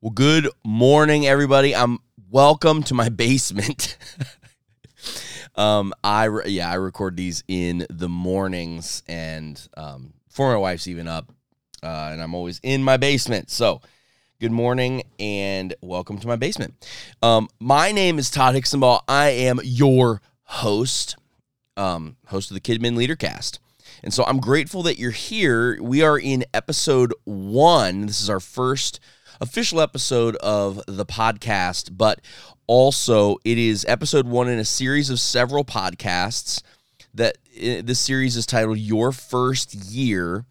Well, good morning, everybody. I'm welcome to my basement. um, I re- yeah, I record these in the mornings, and um, before my wife's even up, uh, and I'm always in my basement. So, good morning and welcome to my basement. Um, my name is Todd Hicksonball. I am your host, um, host of the Kidmin Leader Cast. And so I'm grateful that you're here. We are in episode one. This is our first official episode of the podcast, but also it is episode one in a series of several podcasts that uh, this series is titled Your First Year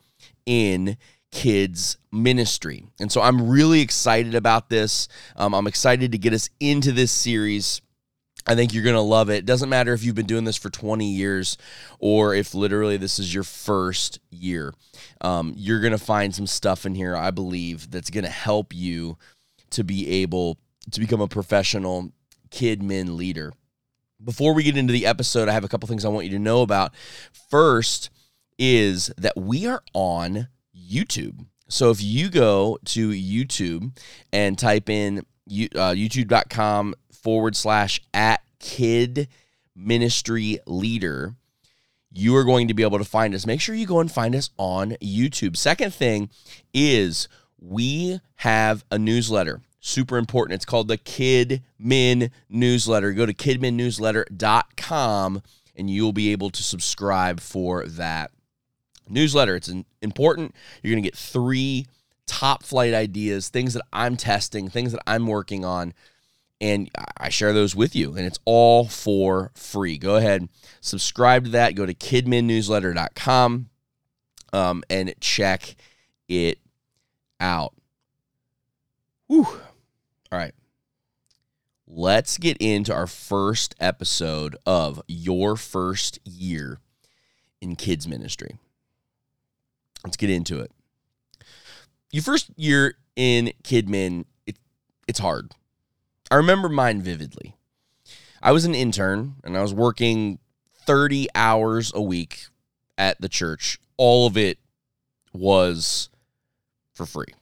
in Kids Ministry. And so I'm really excited about this. Um, I'm excited to get us into this series. I think you're going to love it. it. Doesn't matter if you've been doing this for 20 years or if literally this is your first year. Um, you're going to find some stuff in here, I believe, that's going to help you to be able to become a professional kid min leader. Before we get into the episode, I have a couple things I want you to know about. First is that we are on YouTube. So if you go to YouTube and type in uh, youtube.com forward slash at kid ministry leader, you are going to be able to find us. Make sure you go and find us on YouTube. Second thing is we have a newsletter. Super important. It's called the Kid Min Newsletter. Go to kidminnewsletter.com and you'll be able to subscribe for that newsletter. It's important. You're going to get three top flight ideas, things that I'm testing, things that I'm working on and I share those with you, and it's all for free. Go ahead, subscribe to that. Go to kidminnewsletter.com um, and check it out. Whew. All right. Let's get into our first episode of Your First Year in Kids Ministry. Let's get into it. Your first year in Kidmin, it, it's hard I remember mine vividly. I was an intern and I was working 30 hours a week at the church. All of it was for free.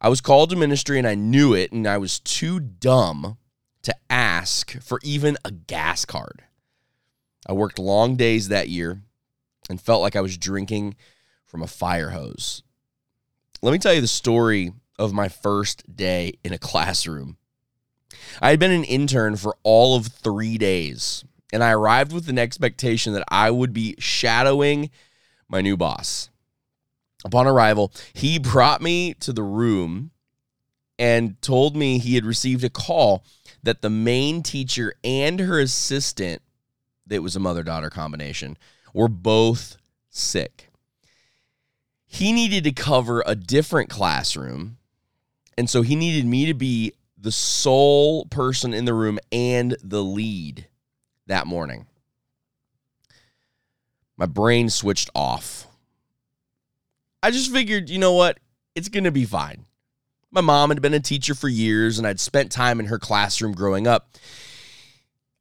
I was called to ministry and I knew it, and I was too dumb to ask for even a gas card. I worked long days that year and felt like I was drinking from a fire hose. Let me tell you the story of my first day in a classroom I had been an intern for all of three days, and I arrived with an expectation that I would be shadowing my new boss. Upon arrival, he brought me to the room and told me he had received a call that the main teacher and her assistant, that was a mother daughter combination, were both sick. He needed to cover a different classroom, and so he needed me to be the sole person in the room and the lead that morning. My brain switched off. I just figured, you know what? It's going to be fine. My mom had been a teacher for years and I'd spent time in her classroom growing up.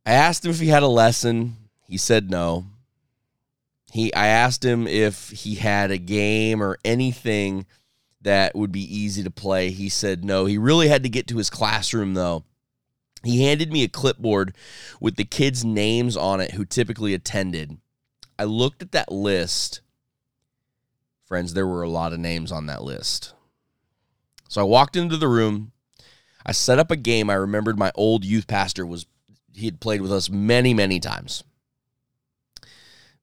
I asked him if he had a lesson. He said no. He I asked him if he had a game or anything that would be easy to play. He said no. He really had to get to his classroom, though. He handed me a clipboard with the kids' names on it who typically attended. I looked at that list. Friends, there were a lot of names on that list. So I walked into the room. I set up a game. I remembered my old youth pastor was he had played with us many, many times.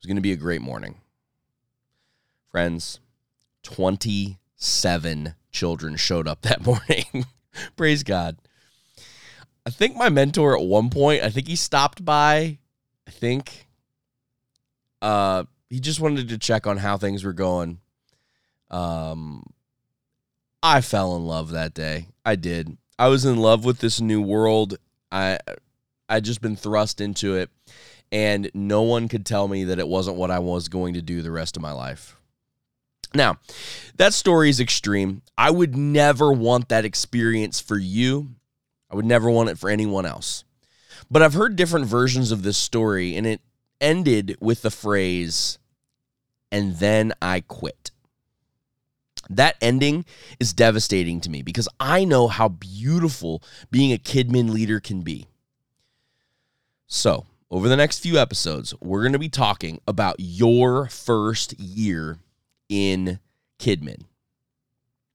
Was going to be a great morning. Friends, 27 children showed up that morning. Praise God. I think my mentor at one point, I think he stopped by. I think uh he just wanted to check on how things were going. Um I fell in love that day. I did. I was in love with this new world. I I just been thrust into it and no one could tell me that it wasn't what I was going to do the rest of my life. Now, that story is extreme. I would never want that experience for you. I would never want it for anyone else. But I've heard different versions of this story, and it ended with the phrase, and then I quit. That ending is devastating to me because I know how beautiful being a Kidmin leader can be. So, over the next few episodes, we're going to be talking about your first year in Kidmin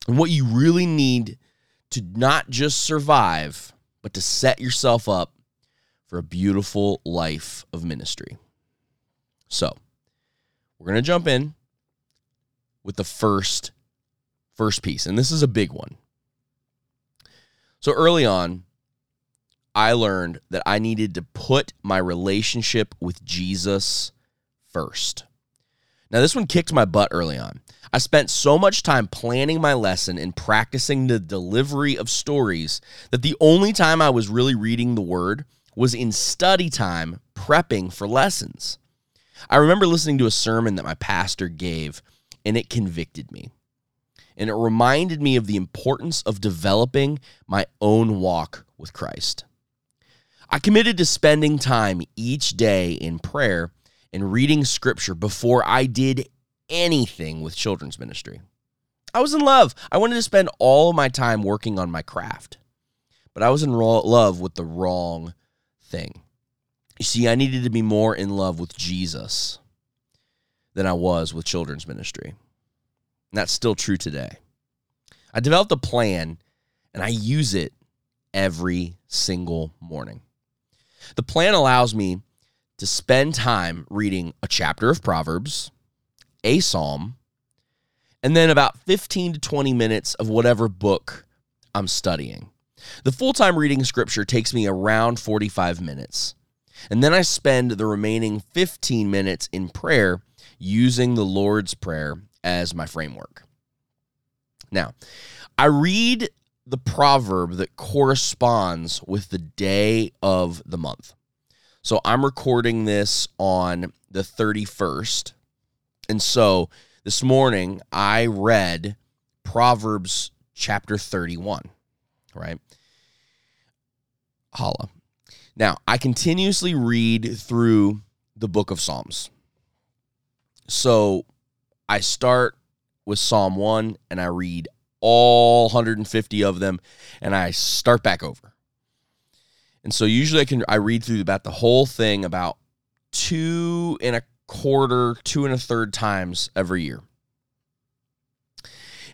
and what you really need to not just survive, but to set yourself up for a beautiful life of ministry. So, we're going to jump in with the first first piece, and this is a big one. So early on, I learned that I needed to put my relationship with Jesus first. Now, this one kicked my butt early on. I spent so much time planning my lesson and practicing the delivery of stories that the only time I was really reading the word was in study time prepping for lessons. I remember listening to a sermon that my pastor gave, and it convicted me and it reminded me of the importance of developing my own walk with Christ. I committed to spending time each day in prayer and reading scripture before I did anything with children's ministry. I was in love. I wanted to spend all my time working on my craft, but I was in love with the wrong thing. You see, I needed to be more in love with Jesus than I was with children's ministry. And that's still true today. I developed a plan and I use it every single morning. The plan allows me to spend time reading a chapter of Proverbs, a psalm, and then about 15 to 20 minutes of whatever book I'm studying. The full time reading scripture takes me around 45 minutes. And then I spend the remaining 15 minutes in prayer using the Lord's Prayer as my framework. Now, I read the proverb that corresponds with the day of the month. So I'm recording this on the 31st. And so this morning I read Proverbs chapter 31, right? Holla. Now, I continuously read through the book of Psalms. So I start with Psalm 1 and I read all 150 of them and I start back over. And so usually I can I read through about the whole thing about two and a quarter, two and a third times every year.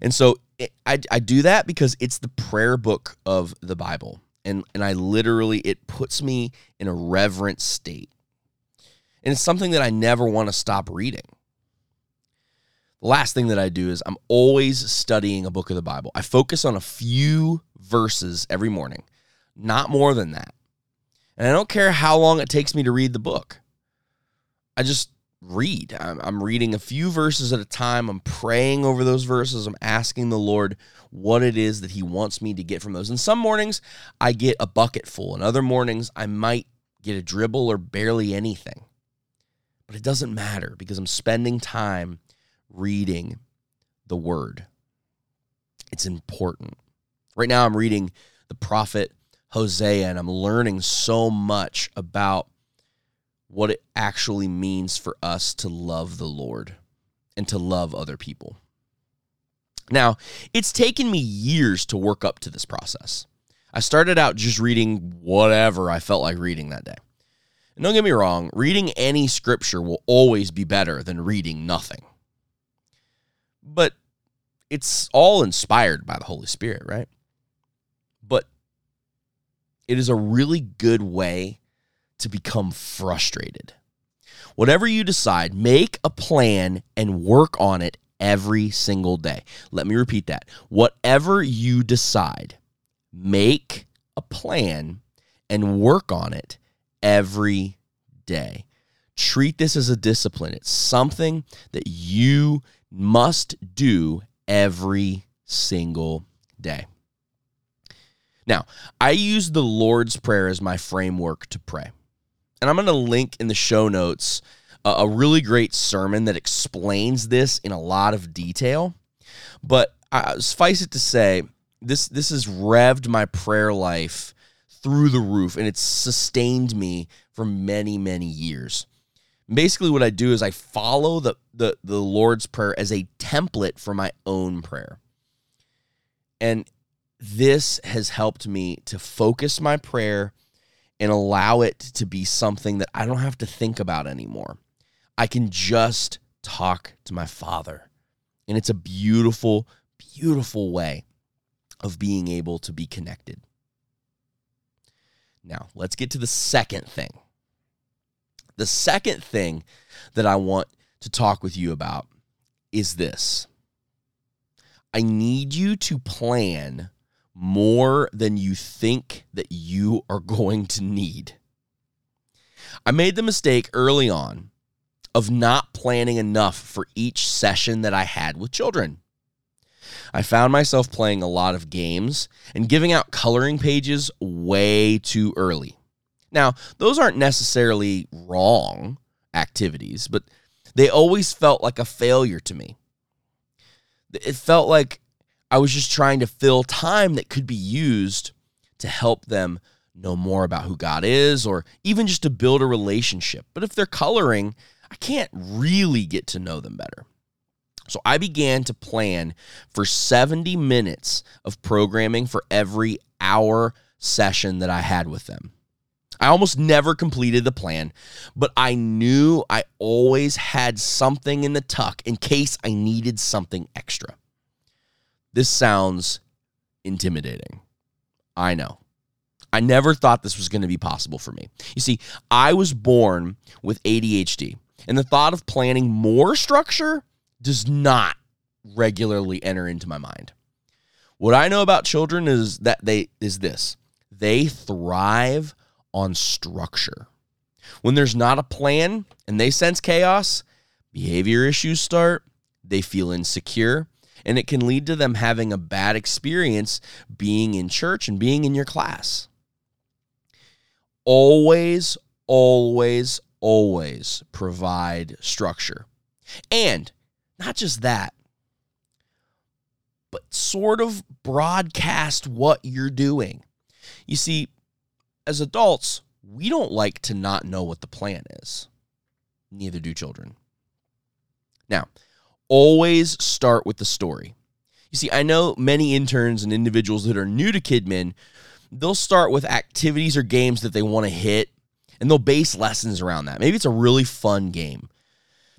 And so it, I, I do that because it's the prayer book of the Bible. And, and I literally, it puts me in a reverent state. And it's something that I never want to stop reading last thing that I do is I'm always studying a book of the Bible. I focus on a few verses every morning, not more than that. And I don't care how long it takes me to read the book. I just read. I'm, I'm, reading a few verses at a time. I'm praying over those verses. I'm asking the Lord what it is that He wants me to get from those. And some mornings I get a bucket full, and other mornings I might get a dribble or barely anything. But it doesn't matter because I'm spending time reading the word. It's important. Right now, I'm reading the prophet Hosea, and I'm learning so much about what it actually means for us to love the Lord and to love other people. Now, it's taken me years to work up to this process. I started out just reading whatever I felt like reading that day. And don't get me wrong, reading any scripture will always be better than reading nothing but it's all inspired by the Holy Spirit, right? But it is a really good way to become frustrated. Whatever you decide, make a plan and work on it every single day. Let me repeat that. Whatever you decide, make a plan and work on it every day. Treat this as a discipline. It's something that you must do every single day. Now, I use the Lord's Prayer as my framework to pray. And I'm going to link in the show notes a, really great sermon that explains this in a lot of detail. But uh, suffice it to say, this this has revved my prayer life through the roof and it's sustained me for many, many years Basically, what I do is I follow the, the, the Lord's Prayer as a template for my own prayer. And this has helped me to focus my prayer and allow it to be something that I don't have to think about anymore. I can just talk to my Father. And it's a beautiful, beautiful way of being able to be connected. Now, let's get to the second thing. The second thing that I want to talk with you about is this I need you to plan more than you think that you are going to need. I made the mistake early on of not planning enough for each session that I had with children. I found myself playing a lot of games and giving out coloring pages way too early. Now, those aren't necessarily wrong activities, but they always felt like a failure to me. It felt like I was just trying to fill time that could be used to help them know more about who God is or even just to build a relationship. But if they're coloring, I can't really get to know them better. So I began to plan for 70 minutes of programming for every hour session that I had with them. I almost never completed the plan, but I knew I always had something in the tuck in case I needed something extra. This sounds intimidating. I know. I never thought this was going to be possible for me. You see, I was born with ADHD, and the thought of planning more structure does not regularly enter into my mind. What I know about children is that they is this. They thrive on structure. When there's not a plan and they sense chaos, behavior issues start, they feel insecure, and it can lead to them having a bad experience being in church and being in your class. Always, always, always provide structure. And not just that, but sort of broadcast what you're doing. You see, as adults, we don't like to not know what the plan is. Neither do children. Now, always start with the story. You see, I know many interns and individuals that are new to KidMin, they'll start with activities or games that they want to hit and they'll base lessons around that. Maybe it's a really fun game.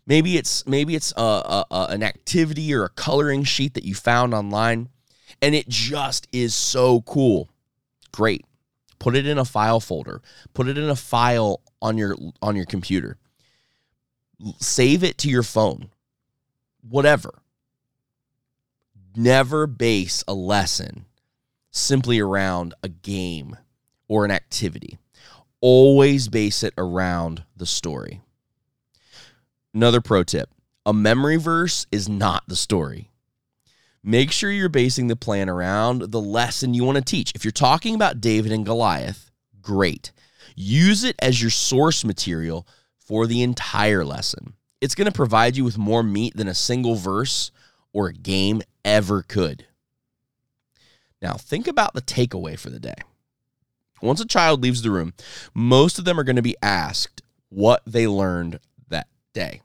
Maybe it's maybe it's a, a, a, an activity or a coloring sheet that you found online and it just is so cool. Great. Put it in a file folder. Put it in a file on your on your computer. Save it to your phone whatever. Never base a lesson simply around a game or an activity. Always base it around the story. Another pro tip a memory verse is not the story. Make sure you're basing the plan around the lesson you want to teach. If you're talking about David and Goliath, great. Use it as your source material for the entire lesson it's going to provide you with more meat than a single verse or a game ever could. Now, think about the takeaway for the day. Once a child leaves the room, most of them are going to be asked what they learned that day.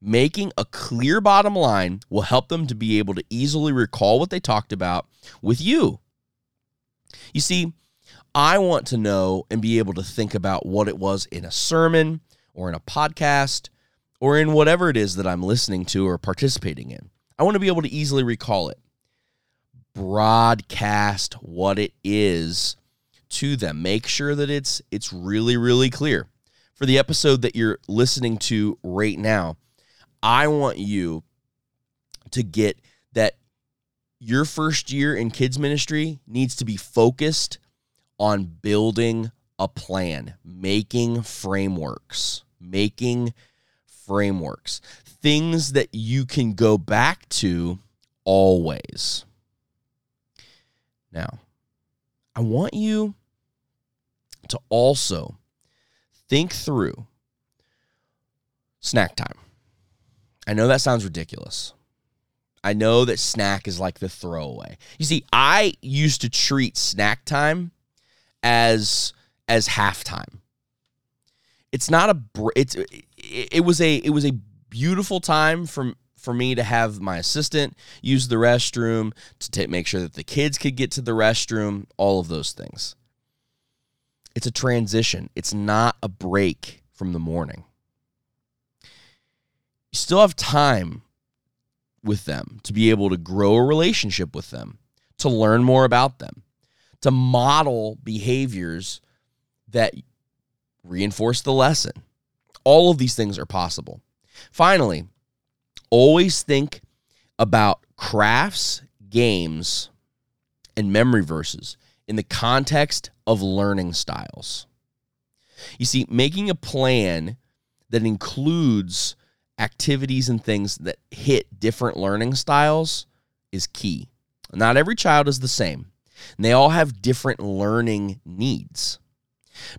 Making a clear bottom line will help them to be able to easily recall what they talked about with you. You see, I want to know and be able to think about what it was in a sermon or in a podcast or in whatever it is that I'm listening to or participating in. I want to be able to easily recall it. Broadcast what it is to them. Make sure that it's it's really really clear. For the episode that you're listening to right now, I want you to get that your first year in kids ministry needs to be focused on building a plan, making frameworks, making frameworks, things that you can go back to always. Now, I want you to also think through snack time. I know that sounds ridiculous. I know that snack is like the throwaway. You see, I used to treat snack time as as halftime. it's not a it's it was a it was a beautiful time from for me to have my assistant use the restroom to take, make sure that the kids could get to the restroom all of those things it's a transition it's not a break from the morning you still have time with them to be able to grow a relationship with them to learn more about them to model behaviors that reinforce the lesson. All of these things are possible. Finally, always think about crafts, games, and memory verses in the context of learning styles. You see, making a plan that includes activities and things that hit different learning styles is key. Not every child is the same, and they all have different learning needs.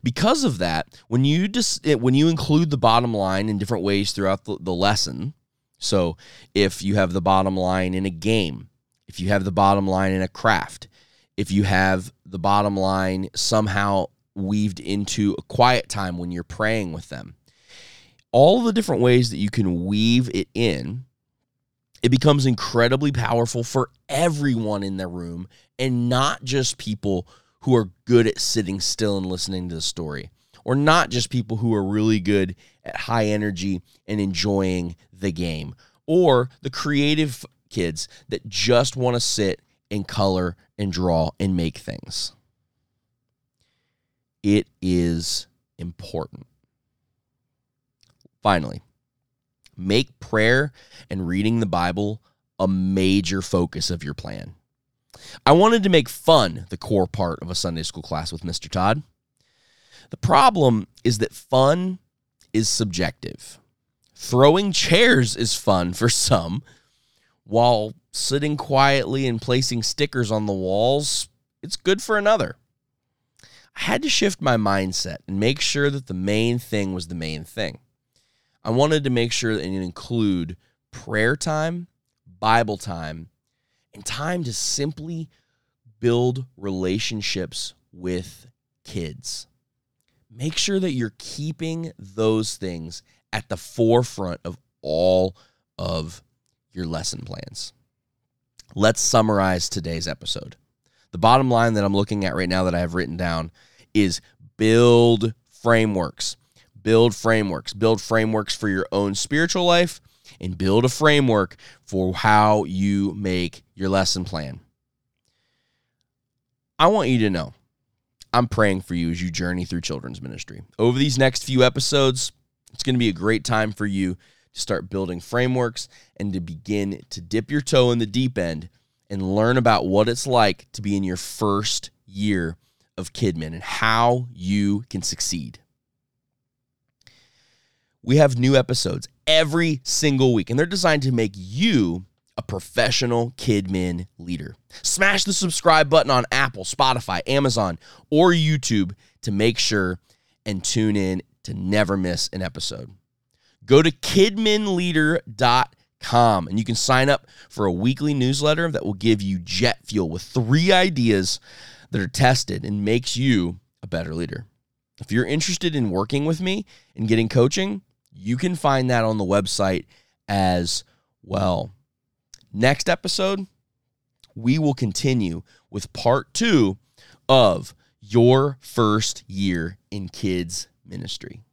Because of that, when you just when you include the bottom line in different ways throughout the, the lesson, so if you have the bottom line in a game, if you have the bottom line in a craft, if you have the bottom line somehow weaved into a quiet time when you're praying with them, all the different ways that you can weave it in, it becomes incredibly powerful for everyone in the room and not just people who are good at sitting still and listening to the story, or not just people who are really good at high energy and enjoying the game, or the creative kids that just want to sit and color and draw and make things. It is important. Finally, make prayer and reading the Bible a major focus of your plan. I wanted to make fun the core part of a Sunday school class with Mr. Todd. The problem is that fun is subjective. Throwing chairs is fun for some, while sitting quietly and placing stickers on the walls, it's good for another. I had to shift my mindset and make sure that the main thing was the main thing. I wanted to make sure that it include prayer time, Bible time, and time to simply build relationships with kids. Make sure that you're keeping those things at the forefront of all of your lesson plans. Let's summarize today's episode. The bottom line that I'm looking at right now that I have written down is build frameworks. Build frameworks. Build frameworks for your own spiritual life and build a framework for how you make your lesson plan. I want you to know I'm praying for you as you journey through children's ministry. Over these next few episodes, it's going to be a great time for you to start building frameworks and to begin to dip your toe in the deep end and learn about what it's like to be in your first year of Kidmin and how you can succeed. We have new episodes every single week, and they're designed to make you a professional Kidmin leader. Smash the subscribe button on Apple, Spotify, Amazon, or YouTube to make sure and tune in to never miss an episode. Go to kidminleader.com and you can sign up for a weekly newsletter that will give you jet fuel with three ideas that are tested and makes you a better leader. If you're interested in working with me and getting coaching, you can find that on the website as well. Next episode, we will continue with part two of your first year in kids ministry.